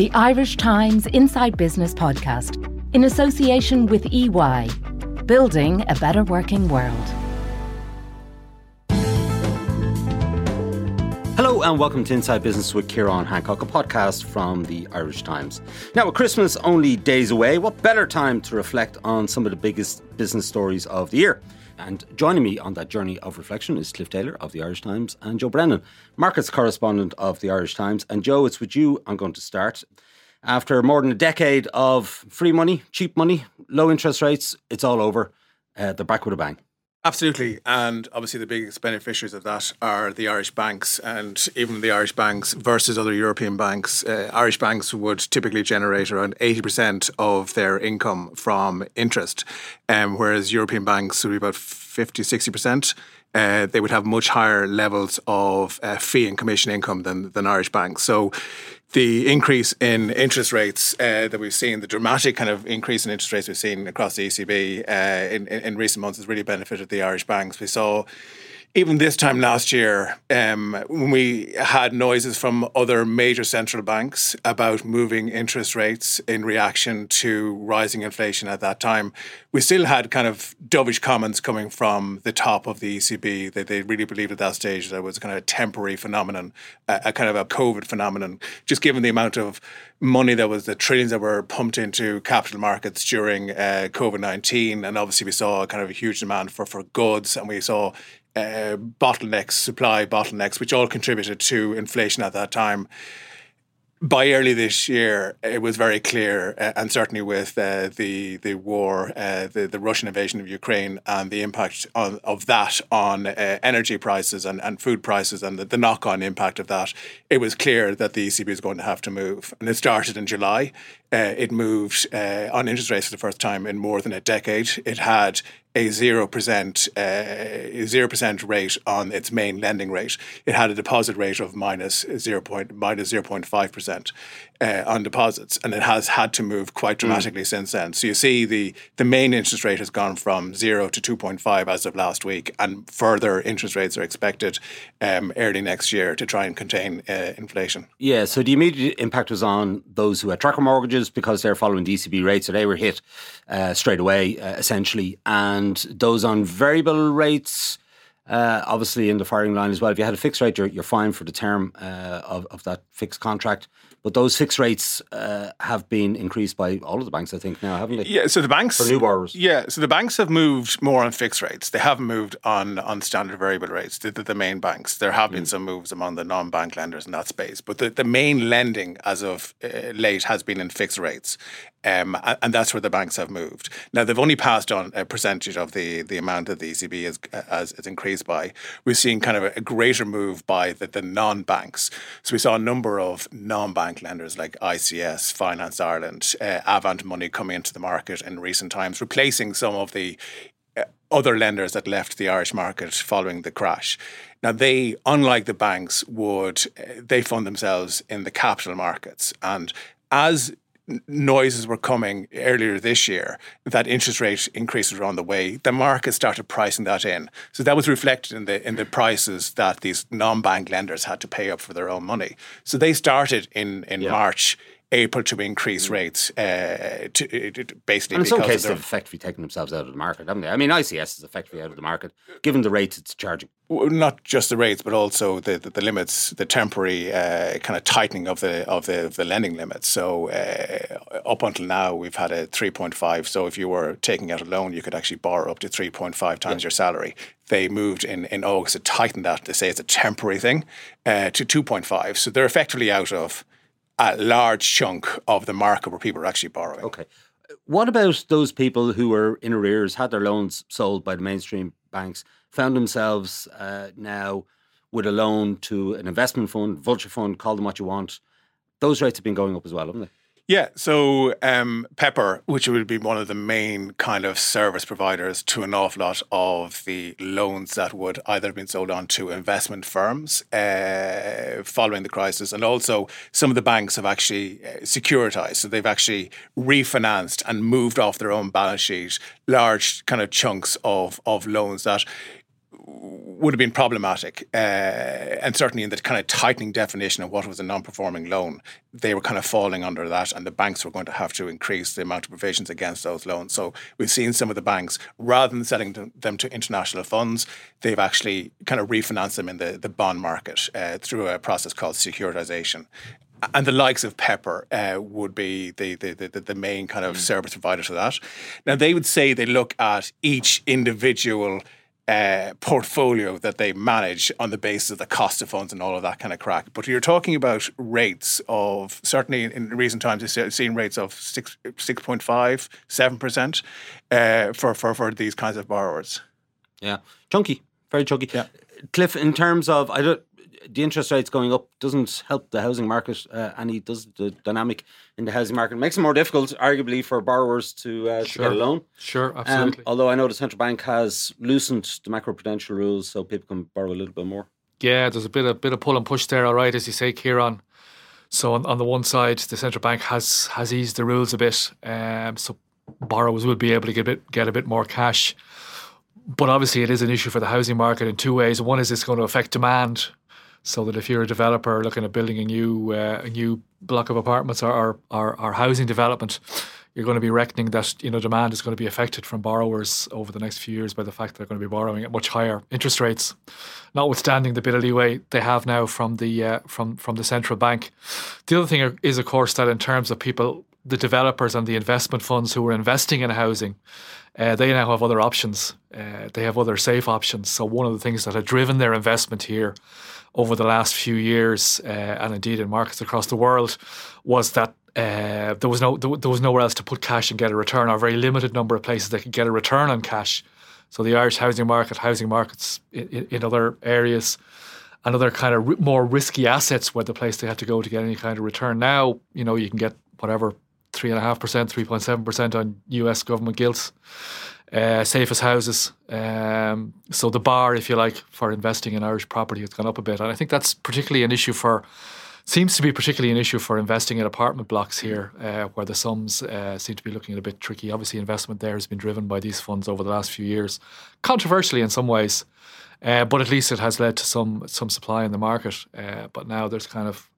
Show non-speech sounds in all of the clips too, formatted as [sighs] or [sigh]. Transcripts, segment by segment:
the Irish Times Inside Business podcast in association with EY, building a better working world. Hello and welcome to Inside Business with Kieran Hancock, a podcast from the Irish Times. Now, with Christmas only days away, what better time to reflect on some of the biggest business stories of the year? And joining me on that journey of reflection is Cliff Taylor of the Irish Times and Joe Brennan, markets correspondent of the Irish Times. And Joe, it's with you I'm going to start. After more than a decade of free money, cheap money, low interest rates, it's all over. Uh, they're back with a bang. Absolutely. And obviously, the biggest beneficiaries of that are the Irish banks. And even the Irish banks versus other European banks, uh, Irish banks would typically generate around 80% of their income from interest, um, whereas European banks would be about 50, 60%. Uh, they would have much higher levels of uh, fee and commission income than, than Irish banks. So the increase in interest rates uh, that we've seen, the dramatic kind of increase in interest rates we've seen across the ECB uh, in, in, recent months has really benefited the Irish banks. We saw even this time last year, um, when we had noises from other major central banks about moving interest rates in reaction to rising inflation at that time, we still had kind of dovish comments coming from the top of the ECB that they really believed at that stage that it was kind of a temporary phenomenon, a, a kind of a COVID phenomenon, just given the amount of money that was the trillions that were pumped into capital markets during uh, COVID 19. And obviously, we saw kind of a huge demand for, for goods, and we saw uh, bottlenecks, supply bottlenecks, which all contributed to inflation at that time by early this year, it was very clear, uh, and certainly with uh, the the war, uh, the the Russian invasion of Ukraine, and the impact on, of that on uh, energy prices and, and food prices, and the, the knock on impact of that, it was clear that the ECB is going to have to move. And it started in July. It moved on interest rates for the first time in more than a decade. It had a 0%, zero percent rate on its main lending rate. It had a deposit rate of minus 0. Point, minus 0.5% uh, on deposits, and it has had to move quite mm. dramatically mm. since then. So you see the, the main interest rate has gone from 0 to 2.5 as of last week, and further interest rates are expected um, early next year to try and contain uh, inflation. Yeah, so the immediate impact was on those who had tracker mortgages because they're following ECB rates, so they were hit uh, straight away, uh, essentially. And those on variable rates, uh, obviously in the firing line as well. If you had a fixed rate, you're, you're fine for the term uh, of, of that fixed contract. But those fixed rates uh, have been increased by all of the banks, I think, now, haven't they? Yeah, so the banks. For new borrowers. Yeah, so the banks have moved more on fixed rates. They haven't moved on, on standard variable rates, the, the, the main banks. There have been mm. some moves among the non bank lenders in that space. But the, the main lending as of uh, late has been in fixed rates. Um, and that's where the banks have moved. Now they've only passed on a percentage of the, the amount that the ECB has, has increased by. We've seen kind of a, greater move by the, the non banks. So we saw a number of non bank lenders like ICS, Finance Ireland, uh, Avant Money coming into the market in recent times, replacing some of the uh, other lenders that left the Irish market following the crash. Now they, unlike the banks, would uh, they fund themselves in the capital markets, and as noises were coming earlier this year that interest rate increases were on the way. The market started pricing that in, so that was reflected in the in the prices that these non-bank lenders had to pay up for their own money. So they started in in yeah. March April to increase rates uh, to, to, basically. And in some cases, they've effectively taken themselves out of the market, haven't they? I mean, ICS is effectively out of the market given the rates it's charging. Not just the rates, but also the, the, the limits, the temporary uh, kind of tightening of the of the, of the lending limits. So uh, up until now, we've had a three point five. So if you were taking out a loan, you could actually borrow up to three point five times yeah. your salary. They moved in in August to tighten that. They say it's a temporary thing uh, to two point five. So they're effectively out of a large chunk of the market where people are actually borrowing. Okay. What about those people who were in arrears, had their loans sold by the mainstream banks, found themselves uh, now with a loan to an investment fund, vulture fund, call them what you want? Those rates have been going up as well, haven't they? Yeah, so um, Pepper, which would be one of the main kind of service providers to an awful lot of the loans that would either have been sold on to investment firms uh, following the crisis, and also some of the banks have actually uh, securitized. So they've actually refinanced and moved off their own balance sheet large kind of chunks of, of loans that would have been problematic. Uh, and certainly in the kind of tightening definition of what was a non performing loan, they were kind of falling under that, and the banks were going to have to increase the amount of provisions against those loans. So we've seen some of the banks, rather than selling them to international funds, they've actually kind of refinanced them in the, the bond market uh, through a process called securitization and the likes of Pepper uh, would be the, the, the, the, main kind of mm. service provider to that. Now, they would say they look at each individual uh, portfolio that they manage on the basis of the cost of funds and all of that kind of crack. But you're talking about rates of certainly in recent times, you've seen rates of six, 6.5, 7% uh, for, for, for these kinds of borrowers. Yeah, chunky, very chunky. Yeah. Cliff, in terms of, I don't, the interest rates going up doesn't help the housing market uh, any. Does the dynamic in the housing market it makes it more difficult, arguably, for borrowers to, uh, sure. to get a loan. Sure, um, absolutely. Um, although I know the central bank has loosened the macroprudential rules, so people can borrow a little bit more. Yeah, there's a bit of bit of pull and push there. All right, as you say, Kieran. So on, on the one side, the central bank has has eased the rules a bit, um, so borrowers will be able to get a bit get a bit more cash. But obviously, it is an issue for the housing market in two ways. One is it's going to affect demand so that if you're a developer looking at building a new uh, a new block of apartments or, or, or, housing development, you're going to be reckoning that you know demand is going to be affected from borrowers over the next few years by the fact they're going to be borrowing at much higher interest rates, notwithstanding the bit of leeway they have now from the uh, from from the central bank. The other thing is, of course, that in terms of people, the developers and the investment funds who are investing in housing. Uh, they now have other options. Uh, they have other safe options. So one of the things that had driven their investment here over the last few years, uh, and indeed in markets across the world, was that uh, there was no there was nowhere else to put cash and get a return, or a very limited number of places that could get a return on cash. So the Irish housing market, housing markets in, in other areas, and other kind of more risky assets were the place they had to go to get any kind of return. Now, you know, you can get whatever three and a half percent, three point seven percent on U.S. government gilts uh, safe as houses. Um, so the bar, if you like, for investing in Irish property has gone up a bit, and I think that's particularly an issue for. Seems to be particularly an issue for investing in apartment blocks here, uh, where the sums uh, seem to be looking a bit tricky. Obviously, investment there has been driven by these funds over the last few years, controversially in some ways, uh, but at least it has led to some some supply in the market. Uh, but now there's kind of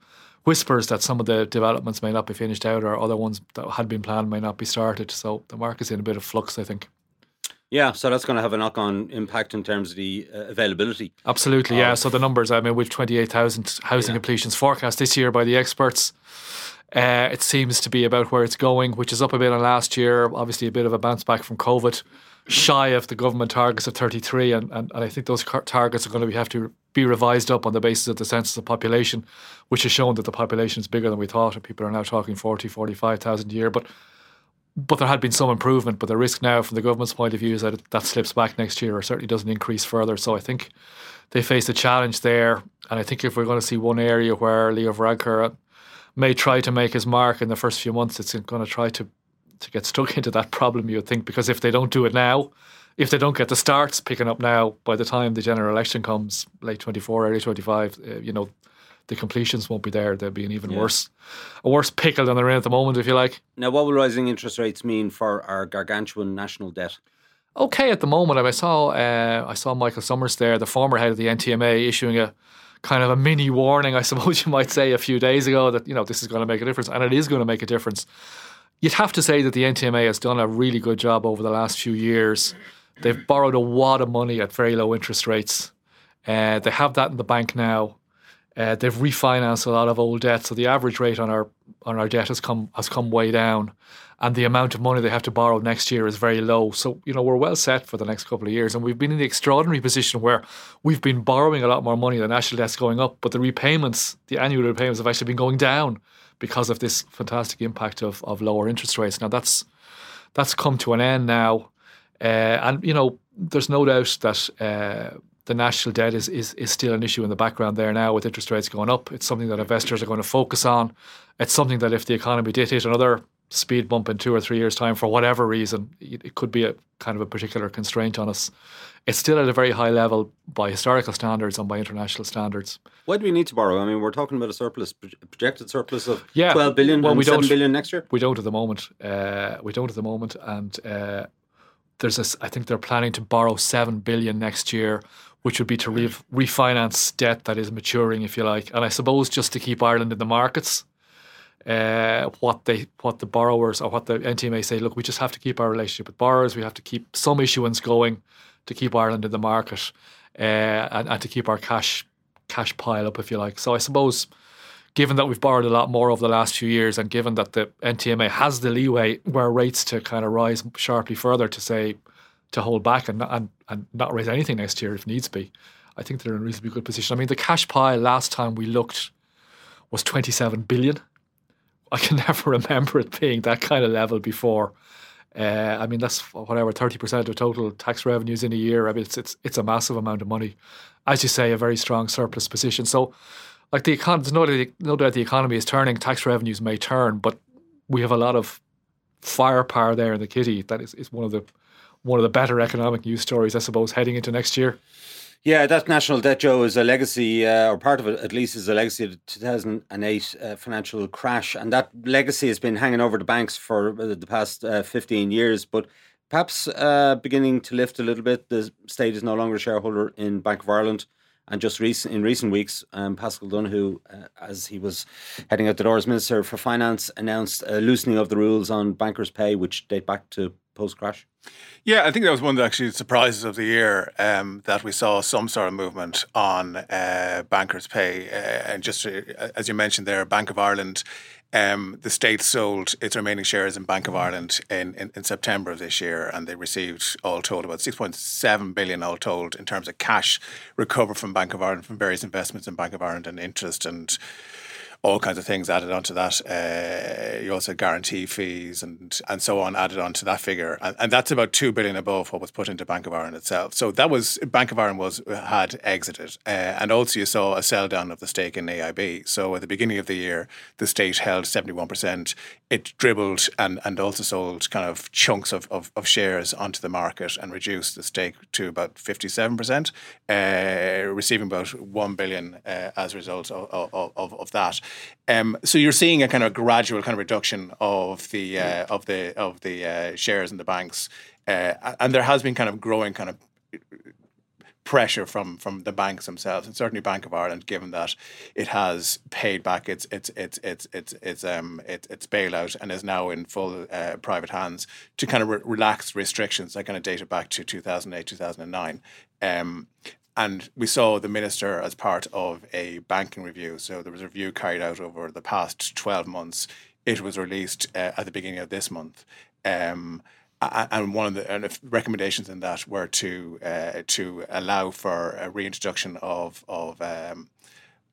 whispers that some of the developments may not be finished out, or other ones that had been planned may not be started. So the market's in a bit of flux, I think. Yeah, so that's going to have a knock on impact in terms of the uh, availability. Absolutely, yeah. So the numbers, I mean, we've 28,000 housing yeah. completions forecast this year by the experts. Uh, it seems to be about where it's going, which is up a bit on last year. Obviously, a bit of a bounce back from COVID, shy of the government targets of 33. And, and, and I think those targets are going to be, have to be revised up on the basis of the census of population, which has shown that the population is bigger than we thought. And people are now talking 40, 45,000 a year. But but there had been some improvement. But the risk now, from the government's point of view, is that that slips back next year or certainly doesn't increase further. So I think they face a challenge there. And I think if we're going to see one area where Leo Varadkar may try to make his mark in the first few months, it's going to try to to get stuck [laughs] into that problem. You would think because if they don't do it now, if they don't get the starts picking up now, by the time the general election comes, late twenty four, early twenty five, uh, you know, the completions won't be there. They'll be an even yeah. worse, a worse pickle than they're in at the moment, if you like. Now, what will rising interest rates mean for our gargantuan national debt? Okay, at the moment, I saw uh, I saw Michael Somers there, the former head of the NTMA, issuing a kind of a mini warning, I [laughs] suppose you might say, a few days ago that you know this is going to make a difference, and it is going to make a difference. You'd have to say that the NTMA has done a really good job over the last few years. They've borrowed a wad of money at very low interest rates. Uh, they have that in the bank now. Uh, they've refinanced a lot of old debt, so the average rate on our on our debt has come has come way down, and the amount of money they have to borrow next year is very low. So you know we're well set for the next couple of years, and we've been in the extraordinary position where we've been borrowing a lot more money. The national debt's going up, but the repayments, the annual repayments, have actually been going down because of this fantastic impact of of lower interest rates. Now that's that's come to an end now, uh, and you know there's no doubt that. Uh, the national debt is, is is still an issue in the background there now with interest rates going up. It's something that investors are going to focus on. It's something that if the economy did hit another speed bump in two or three years' time for whatever reason, it could be a kind of a particular constraint on us. It's still at a very high level by historical standards and by international standards. Why do we need to borrow? I mean, we're talking about a surplus, projected surplus of yeah. 12 billion well, we don't, 7 billion next year. We don't at the moment. Uh, we don't at the moment. And uh, there's a, I think they're planning to borrow seven billion next year, which would be to re- refinance debt that is maturing, if you like. And I suppose just to keep Ireland in the markets, uh, what they what the borrowers or what the NTMA say, look, we just have to keep our relationship with borrowers. We have to keep some issuance going to keep Ireland in the market uh, and, and to keep our cash cash pile up, if you like. So I suppose given that we've borrowed a lot more over the last few years and given that the NTMA has the leeway where rates to kind of rise sharply further to say to hold back and, and, and not raise anything next year if needs be, I think they're in a reasonably good position. I mean, the cash pile last time we looked was 27 billion. I can [laughs] never remember it being that kind of level before. Uh, I mean, that's whatever thirty percent of total tax revenues in a year. I mean, it's it's it's a massive amount of money. As you say, a very strong surplus position. So like the econ- there's no doubt, no doubt the economy is turning, tax revenues may turn, but we have a lot of firepower there in the kitty. That is, is one of the one of the better economic news stories, I suppose, heading into next year. Yeah, that national debt, Joe, is a legacy, uh, or part of it at least, is a legacy of the 2008 uh, financial crash. And that legacy has been hanging over the banks for uh, the past uh, 15 years. But perhaps uh, beginning to lift a little bit. The state is no longer a shareholder in Bank of Ireland. And just recent, in recent weeks, um, Paschal Donohoe, uh, as he was heading out the door as Minister for Finance, announced a loosening of the rules on bankers' pay, which date back to post crash. Yeah, I think that was one of the actually surprises of the year um, that we saw some sort of movement on uh, bankers' pay. Uh, and just uh, as you mentioned there, Bank of Ireland um, the state sold its remaining shares in Bank of Ireland in, in, in, September of this year, and they received all told about 6.7 billion all told in terms of cash recovered from Bank of Ireland from various investments in Bank of Ireland and interest and all kinds of things added onto that. Uh, you also had guarantee fees and and so on added onto that figure, and, and, that's about two billion above what was put into Bank of Ireland itself. So that was Bank of Ireland was had exited, uh, and also you saw a sell down of the stake in AIB. So at the beginning of the year, the state held seventy one percent. It dribbled and and also sold kind of chunks of, of, of shares onto the market and reduced the stake to about fifty seven percent, uh, receiving about one billion uh, as a result of, of, of, of that. Um, so you're seeing a kind of gradual kind of reduction of the uh, of the of the uh, shares in the banks, uh, and there has been kind of growing kind of pressure from from the banks themselves, and certainly Bank of Ireland, given that it has paid back its its its its its its um its, its bailout and is now in full uh, private hands to kind of re- relax restrictions. That kind of dated back to two thousand eight two thousand and nine. Um, and we saw the minister as part of a banking review. So there was a review carried out over the past 12 months. It was released uh, at the beginning of this month. Um, and one of the recommendations in that were to uh, to allow for a reintroduction of of um,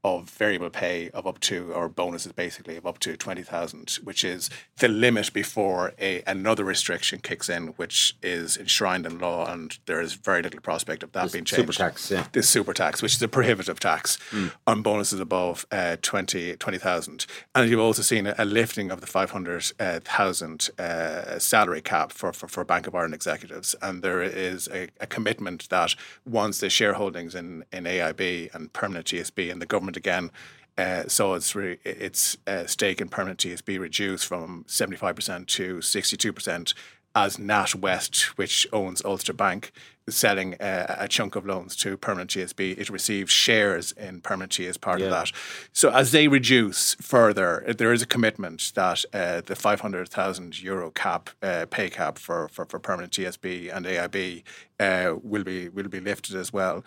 of variable pay of up to, or bonuses basically, of up to 20,000, which is the limit before a another restriction kicks in, which is enshrined in law, and there is very little prospect of that this being changed. Super tax, yeah. This super tax, which is a prohibitive tax mm. on bonuses above uh, 20 20,000. and you've also seen a, a lifting of the 500,000 uh, uh, salary cap for, for, for Bank of Ireland executives. And there is a, a commitment that once the shareholdings in, in AIB and permanent TSB and the government again. Uh, so its re- its uh, stake in permanent TSB reduced from 75% to 62% as NatWest, which owns Ulster Bank, is selling uh, a chunk of loans to Permanent TSB. It receives shares in Permanent T as part yeah. of that. So as they reduce further, there is a commitment that uh, the 500,000 euro cap, uh, pay cap for, for, for Permanent TSB and AIB uh, will be will be lifted as well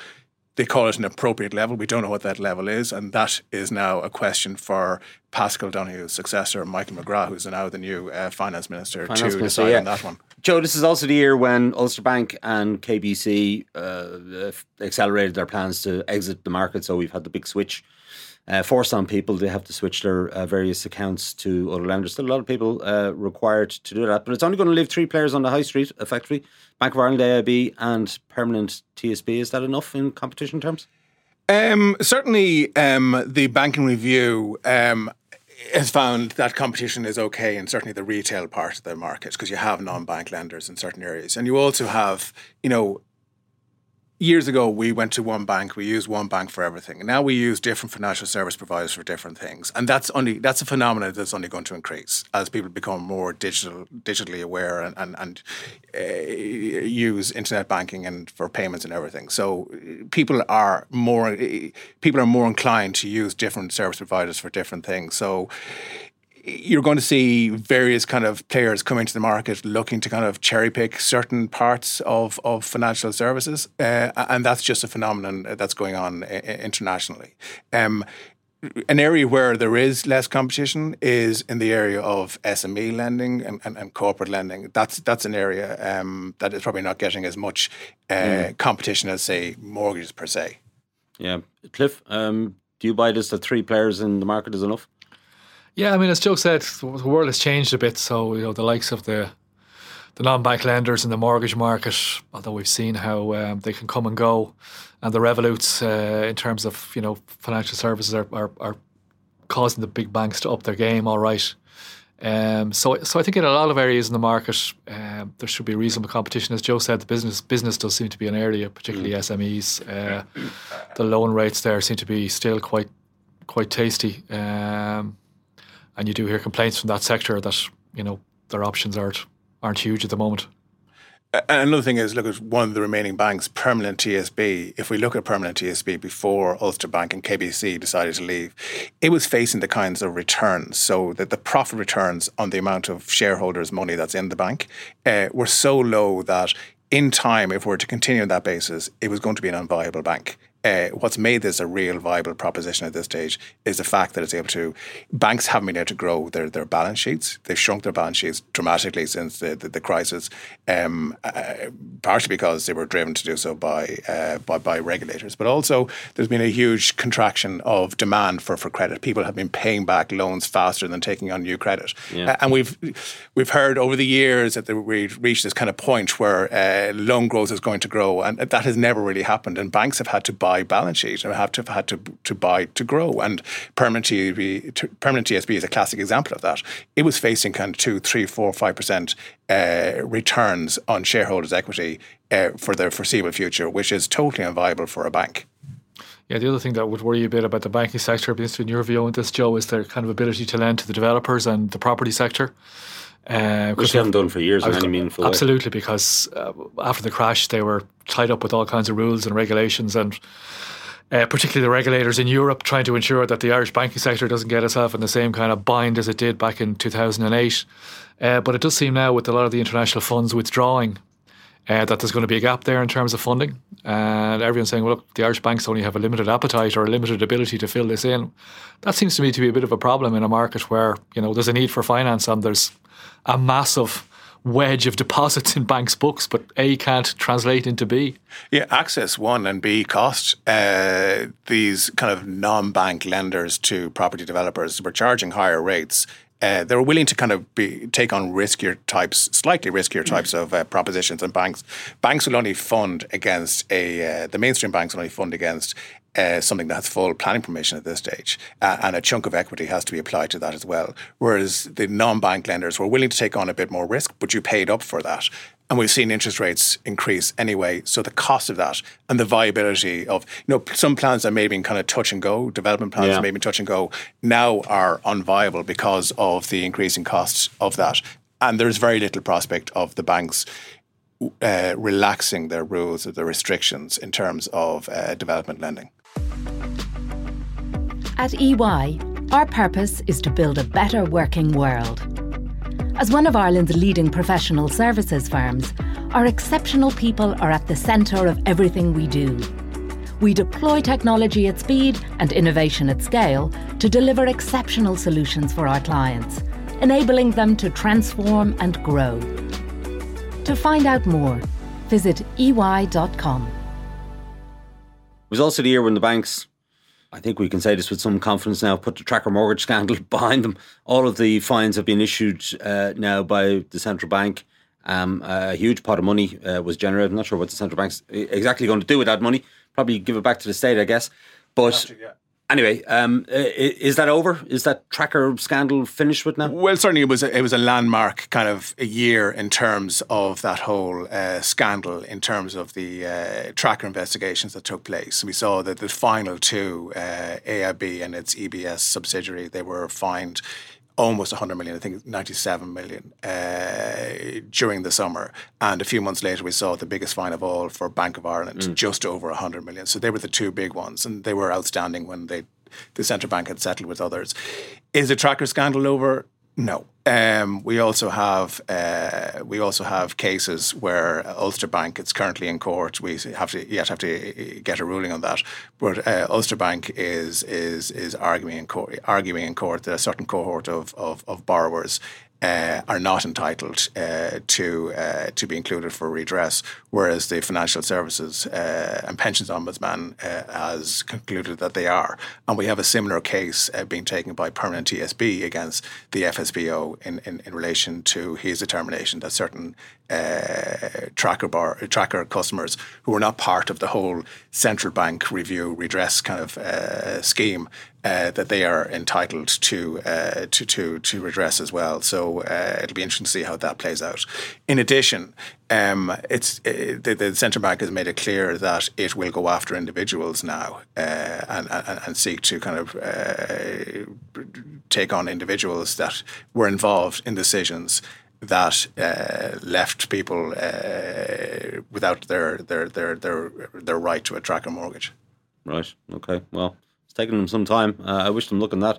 they call it an appropriate level. We don't know what that level is, and that is now a question for Paschal Donohoe's successor, Michael McGrath, who's now the new uh, finance minister, finance to minister, decide yeah. on that one. Joe, this is also the year when Ulster Bank and KBC uh, accelerated their plans to exit the market. So we've had the big switch uh, forced on people. They have to switch their uh, various accounts to other lenders. Still a lot of people uh, required to do that, but it's only going to leave three players on the high street, effectively Bank of Ireland, AIB, and permanent TSB. Is that enough in competition terms? Um, certainly, um, the banking review um, has found that competition is okay in certainly the retail part of the market because you have non-bank lenders in certain areas, and you also have, you know, years ago we went to one bank we used one bank for everything. Now we use different financial service providers for different things. And that's only that's a phenomenon that's only going to increase as people become more digital digitally aware and and, and uh, use internet banking and for payments and everything. So people are more people are more inclined to use different service providers for different things. So you're going to see various kind of players come into the market looking to kind of cherry pick certain parts of, of financial services. Uh, and that's just a phenomenon that's going on uh, internationally. Um, an area where there is less competition is in the area of SME lending and, and, and corporate lending. That's that's an area um, that is probably not getting as much uh, mm. competition as, say, mortgages per se. Yeah. Cliff, um, do you buy this that three players in the market is enough? Yeah, I mean, as Joe said, the world has changed a bit. So you know, the likes of the the non-bank lenders in the mortgage market, although we've seen how um, they can come and go, and the Revoluts uh, in terms of you know financial services are, are, are causing the big banks to up their game. All right. Um, so, so I think in a lot of areas in the market, um, there should be reasonable competition. As Joe said, the business business does seem to be an area, particularly mm. SMEs. Uh, the loan rates there seem to be still quite quite tasty. Um, and you do hear complaints from that sector that you know their options aren't aren't huge at the moment. And another thing is, look at one of the remaining banks, Permanent TSB. If we look at Permanent TSB before Ulster Bank and KBC decided to leave, it was facing the kinds of returns. So that the profit returns on the amount of shareholders' money that's in the bank uh, were so low that in time, if we were to continue on that basis, it was going to be an unviable bank uh, what's made this a real viable proposition at this stage is the fact that it's able to banks haven't been able to grow their, their balance sheets. They've shrunk their balance sheets dramatically since the, the, the crisis, um, uh, partially because they were driven to do so by, uh, by by regulators, but also there's been a huge contraction of demand for, for credit. People have been paying back loans faster than taking on new credit, yeah. and we've we've heard over the years that we've reached this kind of point where uh, loan growth is going to grow, and that has never really happened, and banks have had to buy balance sheet and have to had to to buy to grow. And permanent TSB, permanent TSB is a classic example of that. It was facing kind of two, three, four, five percent uh, returns on shareholders' equity uh, for the foreseeable future, which is totally unviable for a bank. Yeah, the other thing that would worry you a bit about the banking sector, based on your view on this, Joe, is their kind of ability to lend to the developers and the property sector. Uh, Which they haven't done for years in any meaningful Absolutely, way. because uh, after the crash, they were tied up with all kinds of rules and regulations, and uh, particularly the regulators in Europe trying to ensure that the Irish banking sector doesn't get itself in the same kind of bind as it did back in 2008. Uh, but it does seem now, with a lot of the international funds withdrawing, uh, that there's going to be a gap there in terms of funding. And everyone's saying, well, look, the Irish banks only have a limited appetite or a limited ability to fill this in. That seems to me to be a bit of a problem in a market where, you know, there's a need for finance and there's a massive wedge of deposits in banks' books, but A can't translate into B. Yeah, access one and B cost. Uh, these kind of non-bank lenders to property developers were charging higher rates. Uh, they were willing to kind of be, take on riskier types, slightly riskier types of uh, propositions, and banks banks will only fund against a uh, the mainstream banks will only fund against uh, something that has full planning permission at this stage, uh, and a chunk of equity has to be applied to that as well. Whereas the non-bank lenders were willing to take on a bit more risk, but you paid up for that. And we've seen interest rates increase anyway. So the cost of that and the viability of, you know, some plans that may have been kind of touch and go, development plans yeah. that may have been touch and go, now are unviable because of the increasing costs of that. And there's very little prospect of the banks uh, relaxing their rules or their restrictions in terms of uh, development lending. At EY, our purpose is to build a better working world. As one of Ireland's leading professional services firms, our exceptional people are at the centre of everything we do. We deploy technology at speed and innovation at scale to deliver exceptional solutions for our clients, enabling them to transform and grow. To find out more, visit ey.com. Was also the year when the banks I think we can say this with some confidence now, put the tracker mortgage [laughs] scandal behind them. All of the fines have been issued uh, now by the central bank. Um, a huge pot of money uh, was generated. I'm not sure what the central bank's exactly going to do with that money. Probably give it back to the state, I guess. But Anyway, um, is that over? Is that tracker scandal finished with now? Well, certainly it was a, it was a landmark kind of a year in terms of that whole uh, scandal, in terms of the uh, tracker investigations that took place. We saw that the final two, uh, AIB and its EBS subsidiary, they were fined almost 100 million, I think 97 million uh, during the summer. And a few months later, we saw the biggest fine of all for Bank of Ireland, mm. just over 100 million. So they were the two big ones, and they were outstanding when they the central bank had settled with others. Is the tracker scandal over? No. Um, we also have uh, we also have cases where Ulster Bank it's currently in court. We have to yet have to get a ruling on that. But uh, Ulster Bank is is is arguing in court arguing in court that a certain cohort of of, of borrowers uh, are not entitled uh, to uh, to be included for redress, whereas the Financial Services uh, and Pensions Ombudsman uh, has concluded that they are. And we have a similar case uh, being taken by Permanent TSB against the FSPO in, in, in relation to his determination that certain tracker bar, tracker customers who were not part of the whole central bank review redress kind of scheme uh, that they are entitled to uh, to to to redress as well. So uh, it'll be interesting to see how that plays out. In addition, um, it's uh, the, the, central bank has made it clear that it will go after individuals now uh, and, and, and seek to kind of uh, take on individuals that were involved in decisions that uh, left people uh, without their, their their their their right to a tracker mortgage. Right. Okay. Well, it's taken them some time. Uh, I wish them luck on that.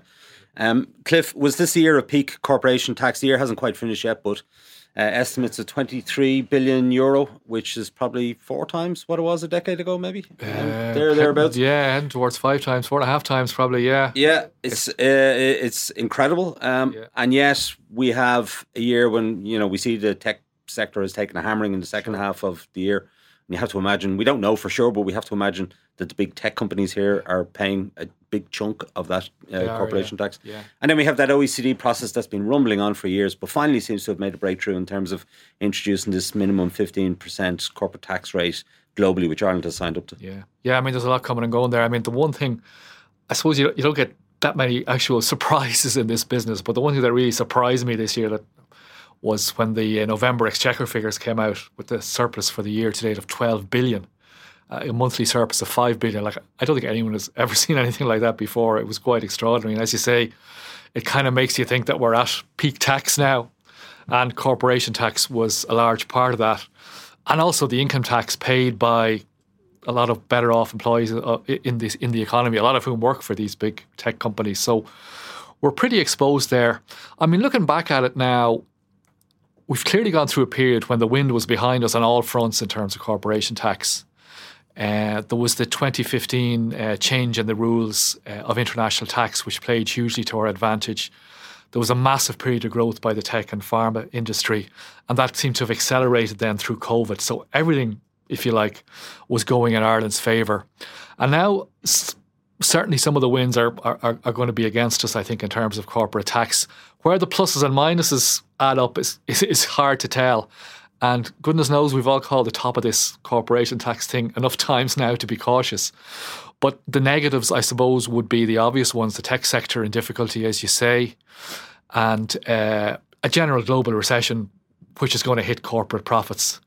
Um, Cliff, was this year a peak corporation tax year? Hasn't quite finished yet, but estimates of 23 billion euro, which is probably four times what it was a decade ago, maybe. Uh, there, thereabouts. Yeah, and towards five times, four and a half times, probably. Yeah. Yeah, it's uh, it's incredible. Um, yeah. And yet we have a year when you know we see the tech sector has taken a hammering in the second half of the year. And you have to imagine, we don't know for sure, but we have to imagine that the big tech companies here are paying a big chunk of that uh, corporation yeah. tax. Yeah. And then we have that OECD process that's been rumbling on for years, but finally seems to have made a breakthrough in terms of introducing this minimum 15% corporate tax rate globally, which Ireland has signed up to. Yeah. Yeah, I mean, there's a lot coming and going there. I mean, the one thing, I suppose you, you don't get that many actual [laughs] surprises in this business, but the one thing that really surprised me this year that was when the uh, November exchequer figures came out with the surplus for the year to date of 12 billion a monthly surplus of five billion. Like I don't think anyone has ever [laughs] seen anything like that before. It was quite extraordinary. And as you say, it kind of makes you think that we're at peak tax now, and corporation tax was a large part of that, and also the income tax paid by a lot of better off employees uh, in this in the economy, a lot of whom work for these big tech companies. So we're pretty exposed there. I mean, looking back at it now, we've clearly gone through a period when the wind was behind us on all fronts in terms of corporation tax. Uh, there was the 2015 uh, change in the rules uh, of international tax, which played hugely to our advantage. There was a massive period of growth by the tech and pharma industry, and that seemed to have accelerated then through COVID. So everything, if you like, was going in Ireland's favour. And now, s- certainly, some of the wins are, are, are going to be against us, I think, in terms of corporate tax. Where the pluses and minuses add up is, is, is hard to tell. And goodness knows we've all called the top of this corporation tax thing enough [laughs] times now to be cautious. But the negatives, I suppose, would be the obvious ones the tech sector in difficulty, as you say, and uh, a general global recession, which is going to hit corporate profits.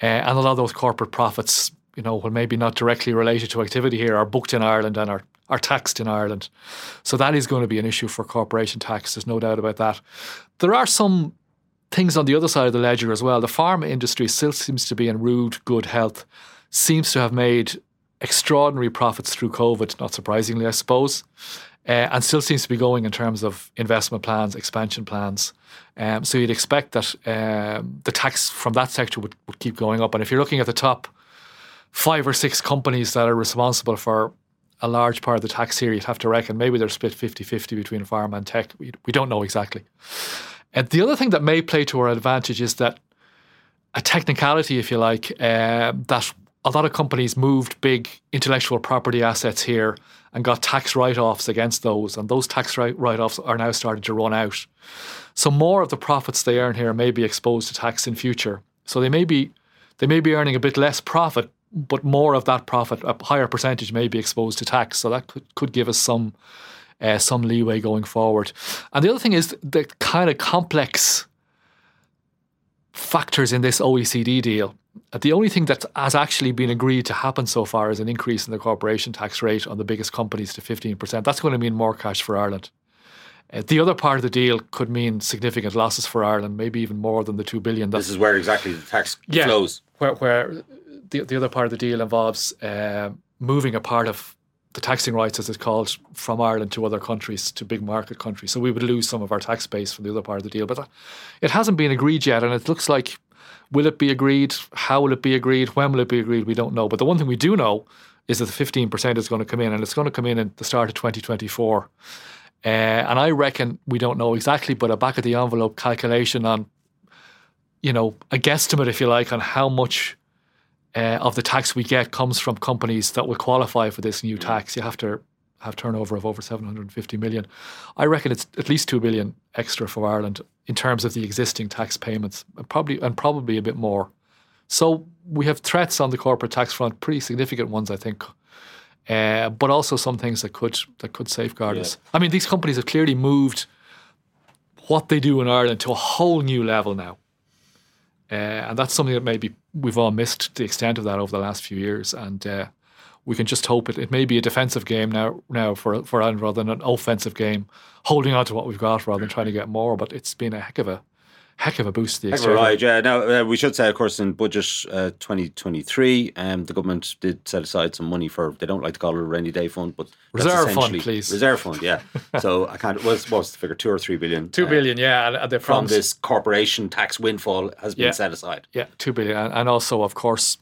Uh, and a lot of those corporate profits, you know, well, maybe not directly related to activity here, are booked in Ireland and are, are taxed in Ireland. So that is going to be an issue for corporation tax. There's no doubt about that. There are some things on the other side of the ledger as well. The pharma industry still seems to be in rude good health, seems to have made extraordinary profits through COVID, not surprisingly, I suppose, uh, and still seems to be going in terms of investment plans, expansion plans. Um, so you'd expect that um, the tax from that sector would, would keep going up. And if you're looking at the top five or six companies that are responsible for a large part of the tax here, you'd have to reckon maybe they're split 50 50 between pharma and tech. We, we don't know exactly. And the other thing that may play to our advantage is that a technicality, if you like, uh, that a lot of companies moved big intellectual property assets here and got tax write offs against those. And those tax write offs are now starting to run out. So more of the profits they earn here may be exposed to tax in future. So they may be they may be earning a bit less profit but more of that profit, a higher percentage, may be exposed to tax. So that could, could give us some uh, some leeway going forward. And the other thing is the kind of complex factors in this OECD deal. The only thing that has actually been agreed to happen so far is an increase in the corporation tax rate on the biggest companies to 15%. That's going to mean more cash for Ireland. Uh, the other part of the deal could mean significant losses for Ireland, maybe even more than the two billion. That's, this is where exactly the tax yeah, flows. Where, where the, the other part of the deal involves uh, moving a part of the taxing rights, as it's called, from Ireland to other countries, to big market countries. So we would lose some of our tax base from the other part of the deal. But that, it hasn't been agreed yet, and it looks like will it be agreed? How will it be agreed? When will it be agreed? We don't know. But the one thing we do know is that the 15% is going to come in, and it's going to come in at the start of 2024. Uh, and I reckon we don't know exactly, but a back of the envelope calculation on, you know, a guesstimate, if you like, on how much uh, of the tax we get comes from companies that will qualify for this new mm. tax. You have to have turnover of over 750 million. I reckon it's at least 2 billion extra for Ireland in terms of the existing tax payments, and probably and probably a bit more. So we have threats on the corporate tax front, pretty significant ones, I think. Uh, but also some things that could that could safeguard yeah. us. I mean, these companies have clearly moved what they do in Ireland to a whole new level now. Uh, and that's something that maybe we've all missed the extent of that over the last few years. And uh, we can just hope it, it may be a defensive game now now for for Ireland rather than an offensive game, holding on to what we've got rather than trying to get more. But it's been a heck of a heck of a boost. The exchange right, yeah. Now uh, we should say, of course, in budget uh, 2023, um, the government did set aside some money for. They don't like to call it a rainy day fund, but reserve fund, please. Reserve fund, yeah. [laughs] so I can't. What's, what's the figure? Two or three billion. Two uh, billion, yeah. And, from this corporation tax windfall has been yeah, set aside. Yeah, two billion, and also, of course.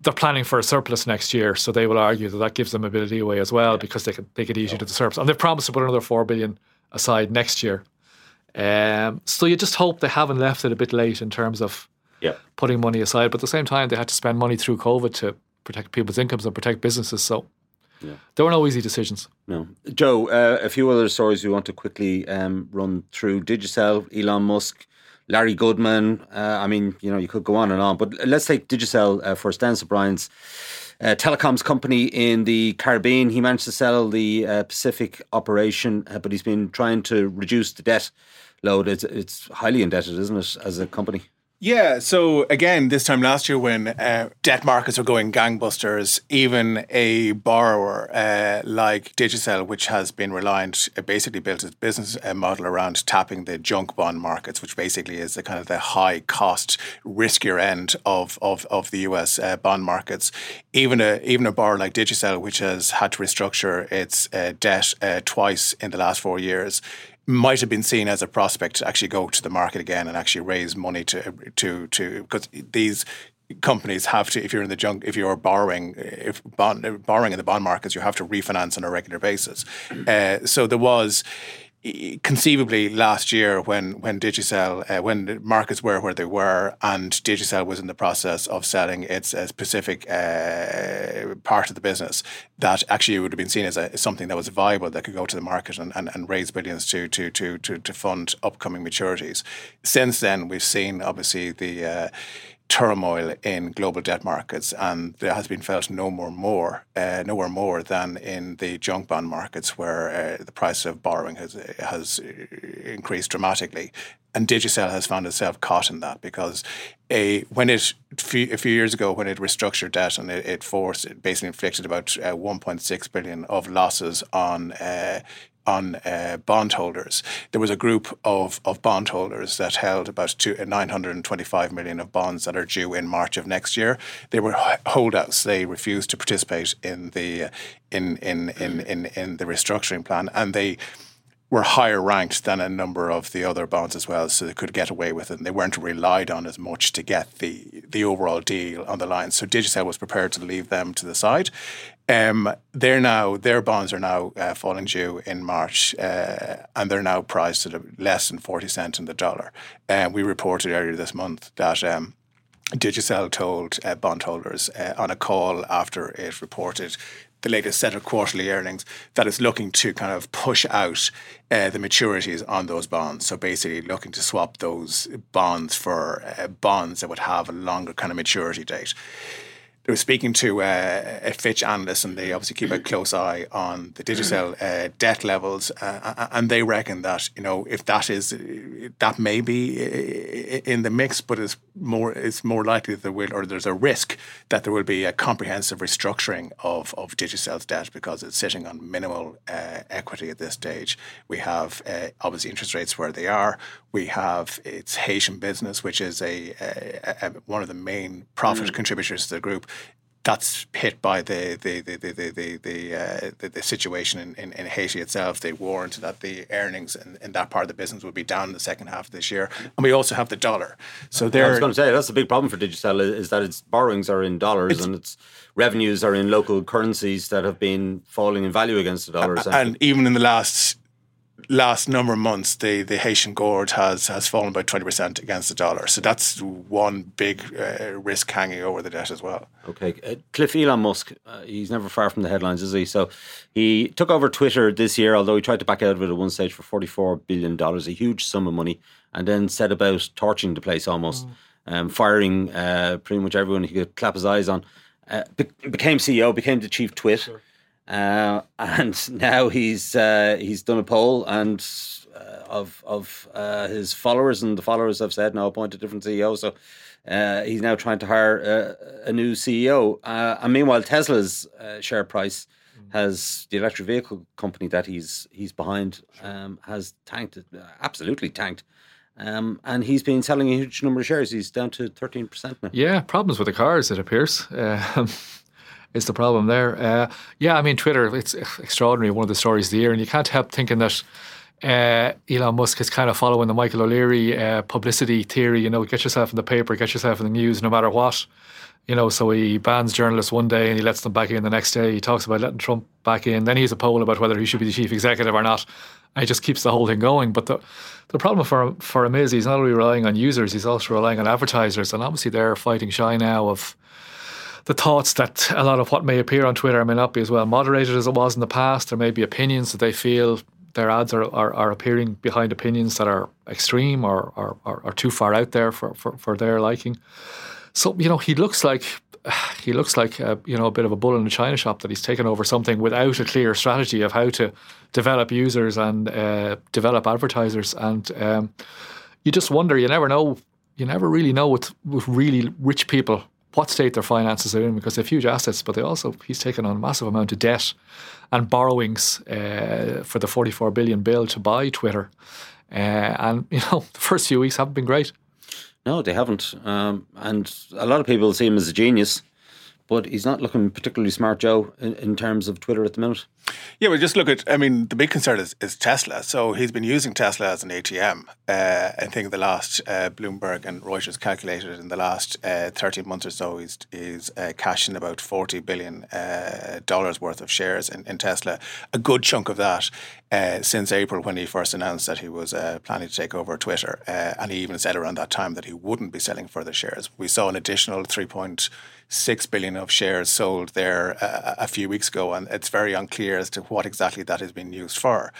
They're planning for a surplus next year, so they will argue that that gives them a bit of leeway as well yeah. because they could they could easily to the surplus, and they've promised to put another four billion aside next year um, so you just hope they haven't left it a bit late in terms of yeah. putting money aside. But at the same time, they had to spend money through COVID to protect people's incomes and protect businesses. So yeah. there were no easy decisions. No. Joe, uh, a few other stories we want to quickly um, run through. Digicel, Elon Musk, Larry Goodman. Uh, I mean, you know, you could go on and on. But let's take Digicel uh, first. Dennis O'Brien's uh, telecoms company in the Caribbean. He managed to sell the uh, Pacific operation, uh, but he's been trying to reduce the debt load. It's, it's highly indebted, isn't it, as a company? Yeah. So again, this time last year, when uh, debt markets were going gangbusters, even a borrower uh, like Digicel, which has been reliant, uh, basically built its business uh, model around tapping the junk bond markets, which basically is the kind of the high cost, riskier end of of, of the U.S. Uh, bond markets. Even a even a borrower like Digicel, which has had to restructure its uh, debt twice in the last four years might have been seen as a prospect to actually go to the market again and actually raise money to to to because these companies have to if you're in the junk if you're borrowing if bond, borrowing in the bond markets you have to refinance on a regular basis. Uh, so there was conceivably last year when when Digicel uh, when markets were where they were and Digicel was in the process of selling its uh, Pacific uh, part of the business that actually would have been seen as, a, something that was viable that could go to the market and, and, and raise billions to, to to to to fund upcoming maturities. Since then, we've seen obviously the uh, turmoil in global debt markets, and there has been felt no more more uh, nowhere more than in the junk bond markets, where uh, the price of borrowing has has increased dramatically. And Digicel has found itself caught in that because a when it a few years ago when it restructured debt and it, it forced it basically inflicted about uh, 1.6 billion of losses on uh, on uh, bondholders. There was a group of, of bondholders that held about two, 925 million of bonds that are due in March of next year. They were holdouts. They refused to participate in the in in in in, in the restructuring plan, and they were higher ranked than a number of the other bonds as well, so they could get away with it. And they weren't relied on as much to get the the overall deal on the line. So Digicel was prepared to leave them to the side. Um, they're now their bonds are now uh, falling due in March, uh, and they're now priced at less than forty cent in the dollar. And uh, we reported earlier this month that. Um, Digicel told uh, bondholders uh, on a call after it reported the latest set of quarterly earnings that it's looking to kind of push out uh, the maturities on those bonds. So basically, looking to swap those bonds for uh, bonds that would have a longer kind of maturity date they were speaking to uh, a Fitch analyst, and they obviously keep a close eye on the Digicel uh, debt levels, uh, and they reckon that you know if that is that may be in the mix, but it's more it's more likely that there will or there's a risk that there will be a comprehensive restructuring of of Digicel's debt because it's sitting on minimal uh, equity at this stage. We have uh, obviously interest rates where they are. We have its Haitian business, which is a, a, a one of the main profit mm. contributors to the group that's hit by the the the the the the, uh, the, the, situation in, in, in, Haiti itself. They warned that the earnings in, in, that part of the business would be down in the second half of this year, and we also have the dollar. So there, I was going to say that's the big problem for Digicel is that its borrowings are in dollars and its revenues are in local currencies that have been falling in value against the dollar. And even in the last last number of months, the, the Haitian gourd has has fallen by twenty percent against the dollar. So that's one big uh, risk hanging over the debt as well. Okay, uh, Cliff Elon Musk, uh, he's never far from the headlines, is he? So he took over Twitter this year, although he tried to back out of it at one stage for forty four billion dollars, a huge sum of money, and then set about torching the place almost, mm. um, firing uh, pretty much everyone he could clap his eyes on. Uh, be- became CEO, became the chief twit. Sure uh, [laughs] and now he's uh, he's done a poll and uh, of of uh, his followers, and the followers have said now appoint a different CEO. So uh, he's now trying to hire a, a new CEO. Uh, and meanwhile, Tesla's share price mm. has the electric vehicle company that he's he's behind um, has tanked, absolutely tanked. Um, and he's been selling a huge number of shares. He's down to thirteen percent now. Yeah, problems with the cars, it appears. [laughs] Um, is the problem there. Uh, yeah, I mean, Twitter, it's extraordinary, one of the stories of the year, and you can't help thinking that uh, Elon Musk is kind of following the Michael O'Leary uh, publicity theory, you know, get yourself in the paper, get yourself in the news no matter what. You know, so he bans journalists one day and he lets them back in the next day. He talks about letting Trump back in. Then he has a poll about whether he should be the chief executive or not. And he just keeps the whole thing going. But the, the problem for, for him is he's not only relying on users, he's also relying on advertisers. And obviously they're fighting shy now of the thoughts that a lot of what may appear on Twitter may not be as well moderated as it was in the past. There may be opinions that they feel their ads are, are, are appearing behind opinions that are extreme or, or, or too far out there for, for, for their liking. So, you know, he looks like [sighs] he looks like a, you know a bit of a bull in a china shop that he's taken over something without a clear strategy of how to develop users and uh, develop advertisers. And um, you just wonder. You never know. You never really know with, with really rich people what state their finances are in because they have huge assets, but they also he's taken on a massive amount of debt and borrowings uh, for the 44 billion bill to buy Twitter. Uh, and [laughs] you know, the first few weeks haven't been great. No, they haven't. Um, and a lot of people see him as a genius, but he's not looking particularly smart, Joe, in, in terms of Twitter at the minute. Yeah, well, just look at. I mean, the big concern is, is Tesla. So he's been using Tesla as an ATM. Uh, I think the last uh, Bloomberg and Reuters calculated in the last uh, thirteen months or so, he's he's uh, cashing about forty billion uh, dollars worth of shares in, in Tesla. A good chunk of that uh, since April when he first announced that he was planning to take over Twitter, and he even said around that time that he wouldn't be selling further shares. We saw an additional three point six billion of shares sold there a, a few weeks ago, and it's very unclear as to what exactly that has been used for.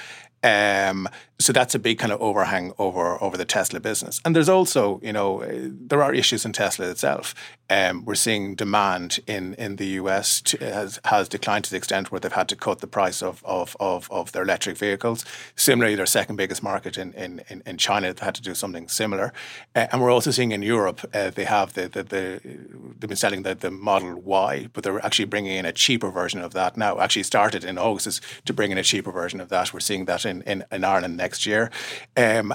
Um, so that's a big kind of overhang over over the Tesla business. And there's also, you know, uh, there are issues in Tesla itself. Um, we're seeing demand in, in the US to, has has declined to the extent where they've had to cut the price of of, of, of their electric vehicles. Similarly, their second biggest market in, in, in China have had to do something similar. Uh, and we're also seeing in Europe uh, they have the, the, the they've been selling the, the Model Y, but they're actually bringing in a cheaper version of that now. Actually started in August to bring in a cheaper version of that. We're seeing that in, in, in Ireland next year. Um,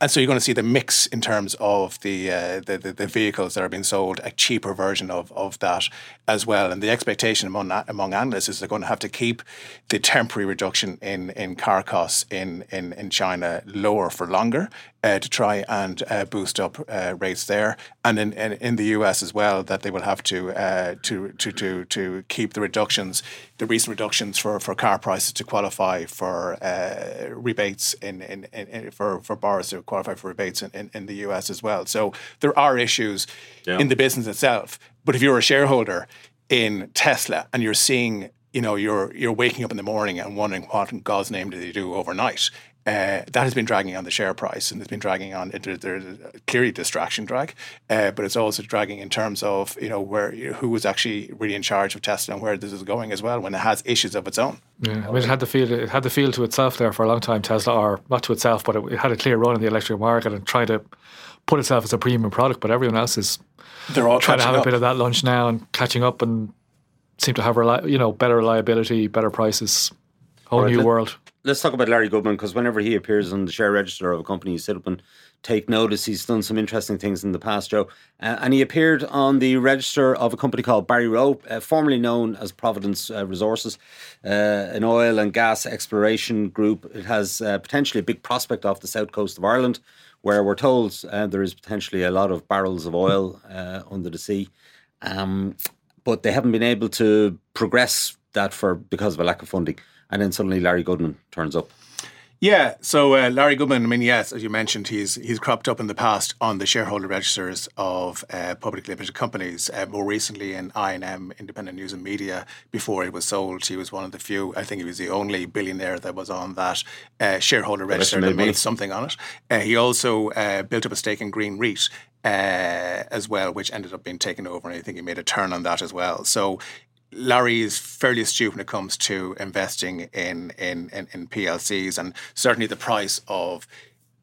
and so you're going to see the mix in terms of the, uh, the, the, the vehicles that are being sold a cheaper version of, of that as well. And the expectation among among analysts is they're going to have to keep the temporary reduction in, in car costs in, in, in China lower for longer uh, to try and uh, boost up uh, rates there, and in, in, in the US as well that they will have to uh, to to to to keep the reductions, the recent reductions for, for car prices to qualify for uh, rebates in, in, in, for for borrowers to qualify for rebates in, in, in the US as well. So there are issues yeah. in the business itself, but if you're a shareholder in Tesla and you're seeing you know you're you're waking up in the morning and wondering what in God's name did they do overnight. Uh, that has been dragging on the share price and it's been dragging on. There's clearly distraction drag, uh, but it's also dragging in terms of you know where you know, who was actually really in charge of Tesla and where this is going as well when it has issues of its own. Yeah, I mean, it had the feel it had the feel to itself there for a long time. Tesla, or not to itself, but it, it had a clear run in the electric market and tried to put itself as a premium product. But everyone else is they're all trying to have up. a bit of that lunch now and catching up and seem to have you know better reliability, better prices, whole right, new let, world let's talk about Larry Goodman because whenever he appears on the share register of a company, you sit up and take notice. He's done some interesting things in the past, Joe. Uh, and he appeared on the register of a company called Barryroe, uh, formerly known as Providence uh, Resources, uh, an oil and gas exploration group. It has uh, potentially a big prospect off the south coast of Ireland, where we're told uh, there is potentially a lot of barrels of oil under the sea. Um, but they haven't been able to progress that for because of a lack of funding and then suddenly Larry Goodman turns up. Yeah, so uh, Larry Goodman, I mean, yes, as you mentioned, he's he's cropped up in the past on the shareholder registers of uh, public limited companies. Uh, more recently in INM, Independent News and Media, before it was sold, he was one of the few. I think he was the only billionaire that was on that uh, shareholder register that made something on it. Uh, he also uh, built up a stake in Green REIT. Uh, as well, which ended up being taken over, and I think he made a turn on that as well. So Larry is fairly astute when it comes to investing in, in, in, in PLCs, and certainly the price of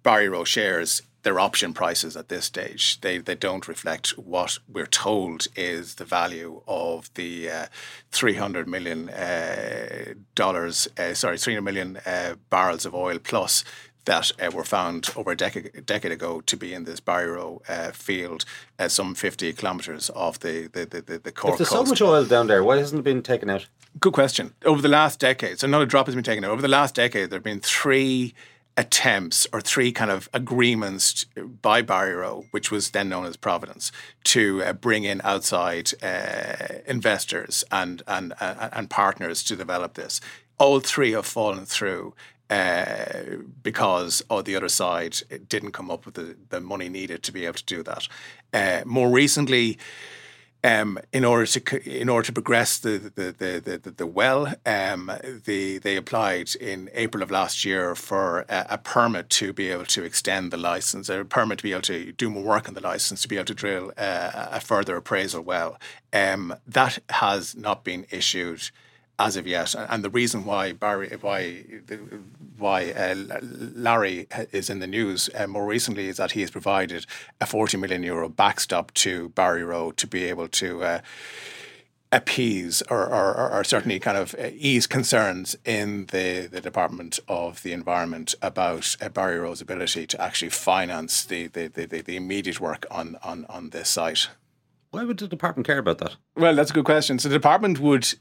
Barry shares their option prices at this stage. They they don't reflect what we're told is the value of the uh, three hundred million uh, dollars. Uh, sorry, three hundred million uh, barrels of oil plus that uh, were found over a decade, decade ago to be in this Barryroe uh, field, uh, some 50 kilometres off the, the, the, the, the Cork If there's coast. so much oil down there, why hasn't it been taken out? Good question. Over the last decade, so not a drop has been taken out. Over the last decade, there have been three attempts or three kind of agreements by Barryroe, which was then known as Providence, to uh, bring in outside uh, investors and, and, uh, and partners to develop this. All three have fallen through uh, because oh, the other side didn't come up with the, the money needed to be able to do that. Uh, more recently, um, in order to in order to progress the the the the, the well, um, the, they applied in April of last year for a, a, permit to be able to extend the license, a permit to be able to do more work on the license, to be able to drill uh, a further appraisal well. Um, that has not been issued as of yet. And the reason why Barry, why why uh, Larry is in the news uh, more recently is that he has provided a 40 million euro backstop to Barryroe to be able to. Uh, appease or, or, or, certainly kind of uh, ease concerns in the, the Department of the Environment about uh, Barryroe's ability to actually finance the, the, the, the immediate work on, on, on this site. Why would the department care about that? Well, that's a good question. So the department would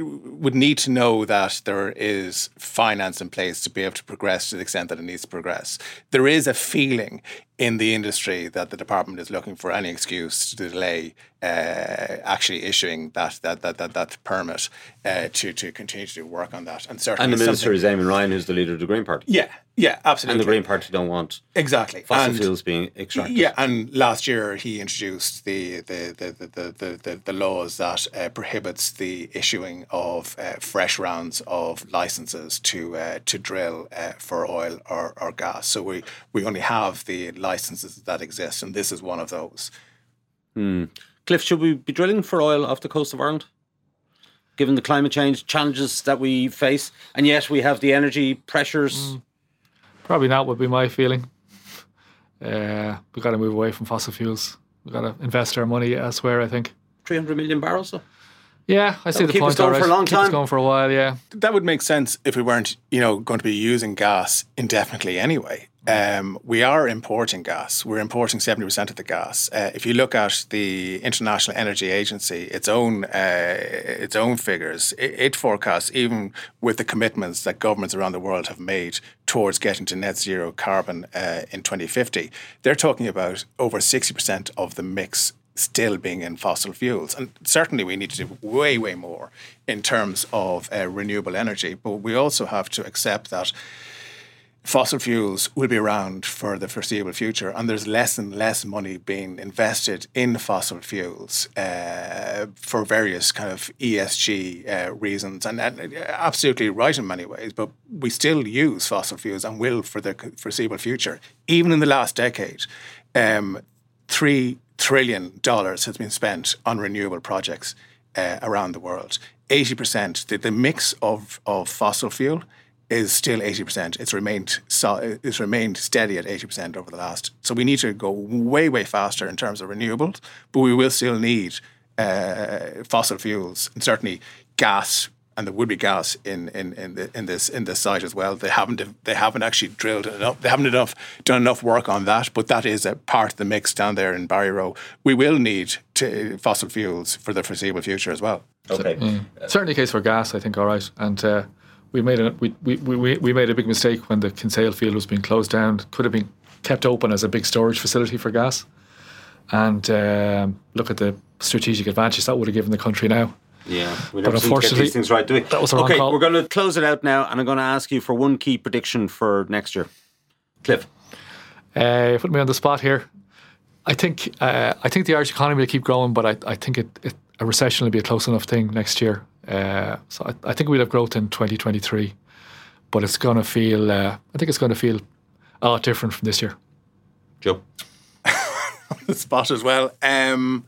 would need to know that there is finance in place to be able to progress to the extent that it needs to progress. There is a feeling in the industry that the department is looking for any excuse to delay uh, actually issuing that that that that, that permit uh, to to continue to work on that. And certainly, and the minister is Eamon Ryan, who's the leader of the Green Party. Yeah, yeah, absolutely. And the Green Party don't want exactly fossil and, fuels being extracted. Yeah, and last year he introduced the the the the the, the, the laws that uh, prohibits the issuing of uh, fresh rounds of licenses to uh, to drill uh, for oil or, or gas. So we we only have the licenses that exist, and this is one of those. Hmm. Cliff, should we be drilling for oil off the coast of Ireland? Given the climate change challenges that we face, and yet we have the energy pressures. Mm. Probably not, would be my feeling. [laughs] Uh, we've got to move away from fossil fuels. We've got to invest our money elsewhere, I think. 300 million barrels, though? Yeah, I see the keep point. Us going for a long keep time. Us going for a while, yeah. That would make sense if we weren't, you know, going to be using gas indefinitely anyway. Um, we are importing gas. We're importing 70% of the gas. Uh, if you look at the International Energy Agency, its own uh, its own figures, it, it, forecasts, even with the commitments that governments around the world have made towards getting to net zero carbon uh, in 2050, they're talking about over 60% of the mix still being in fossil fuels. And certainly we need to do way, way more in terms of uh, renewable energy. But we also have to accept that fossil fuels will be around for the foreseeable future, and there's less and less money being invested in fossil fuels uh, for various kind of ESG uh, reasons, and, and, absolutely right in many ways. But we still use fossil fuels and will for the foreseeable future. Even in the last decade, um, three trillion dollars has been spent on renewable projects uh, around the world. Eighty percent, the, the mix of of fossil fuel is still 80%. It's remained so, it's remained steady at 80% over the last. So we need to go way way faster in terms of renewables, but we will still need uh, fossil fuels and certainly gas and there would be gas in in in, the, in this in this site as well. They haven't they haven't actually drilled enough. They haven't enough done enough work on that. But that is a part of the mix down there in Barryroe. We will need to, fossil fuels for the foreseeable future as well. Okay, mm. certainly the case for gas. I think all right, and uh, we made a we, we, we, we made a big mistake when the Kinsale field was being closed down. It Could have been kept open as a big storage facility for gas, and um, look at the strategic advantage that would have given the country now. Yeah, we never seem to get these things right, do we? That was okay. Call. We're going to close it out now, and I'm going to ask you for one key prediction for next year, Cliff. Uh, put me on the spot here. I think uh, I think the Irish economy will keep growing, but I, I think it, it, a recession will be a close enough thing next year. Uh, so I, I, think we'll have growth in 2023, but it's going to feel. Uh, I think it's going to feel a lot different from this year. Joe, [laughs] on the spot as well. Um,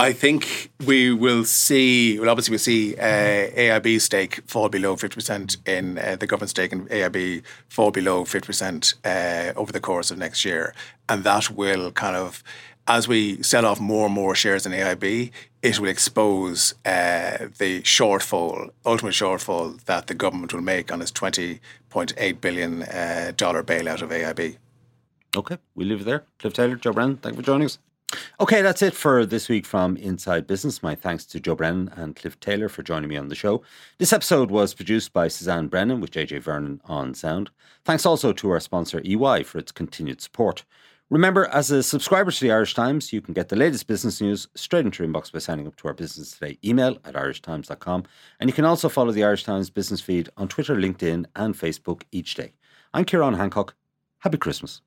I think we will see. Well, obviously, we'll see uh, AIB stake fall below fifty percent in uh, the government stake in AIB fall below fifty percent uh, over the course of next year, and that will kind of, as we sell off more and more shares in AIB, it will expose uh, the shortfall, ultimate shortfall that the government will make on its twenty point eight billion uh, dollar bailout of AIB. Okay, we leave it there. Cliff Taylor, Joe Brennan, thank you for joining us. Okay, that's it for this week from Inside Business. My thanks to Joe Brennan and Cliff Taylor for joining me on the show. This episode was produced by Suzanne Brennan with JJ Vernon on sound. Thanks also to our sponsor EY for its continued support. Remember, as a subscriber to the Irish Times, you can get the latest business news straight into your inbox by signing up to our Business Today email at irishtimes.com. And you can also follow the Irish Times business feed on Twitter, LinkedIn, and Facebook each day. I'm Ciarán Hancock. Happy Christmas.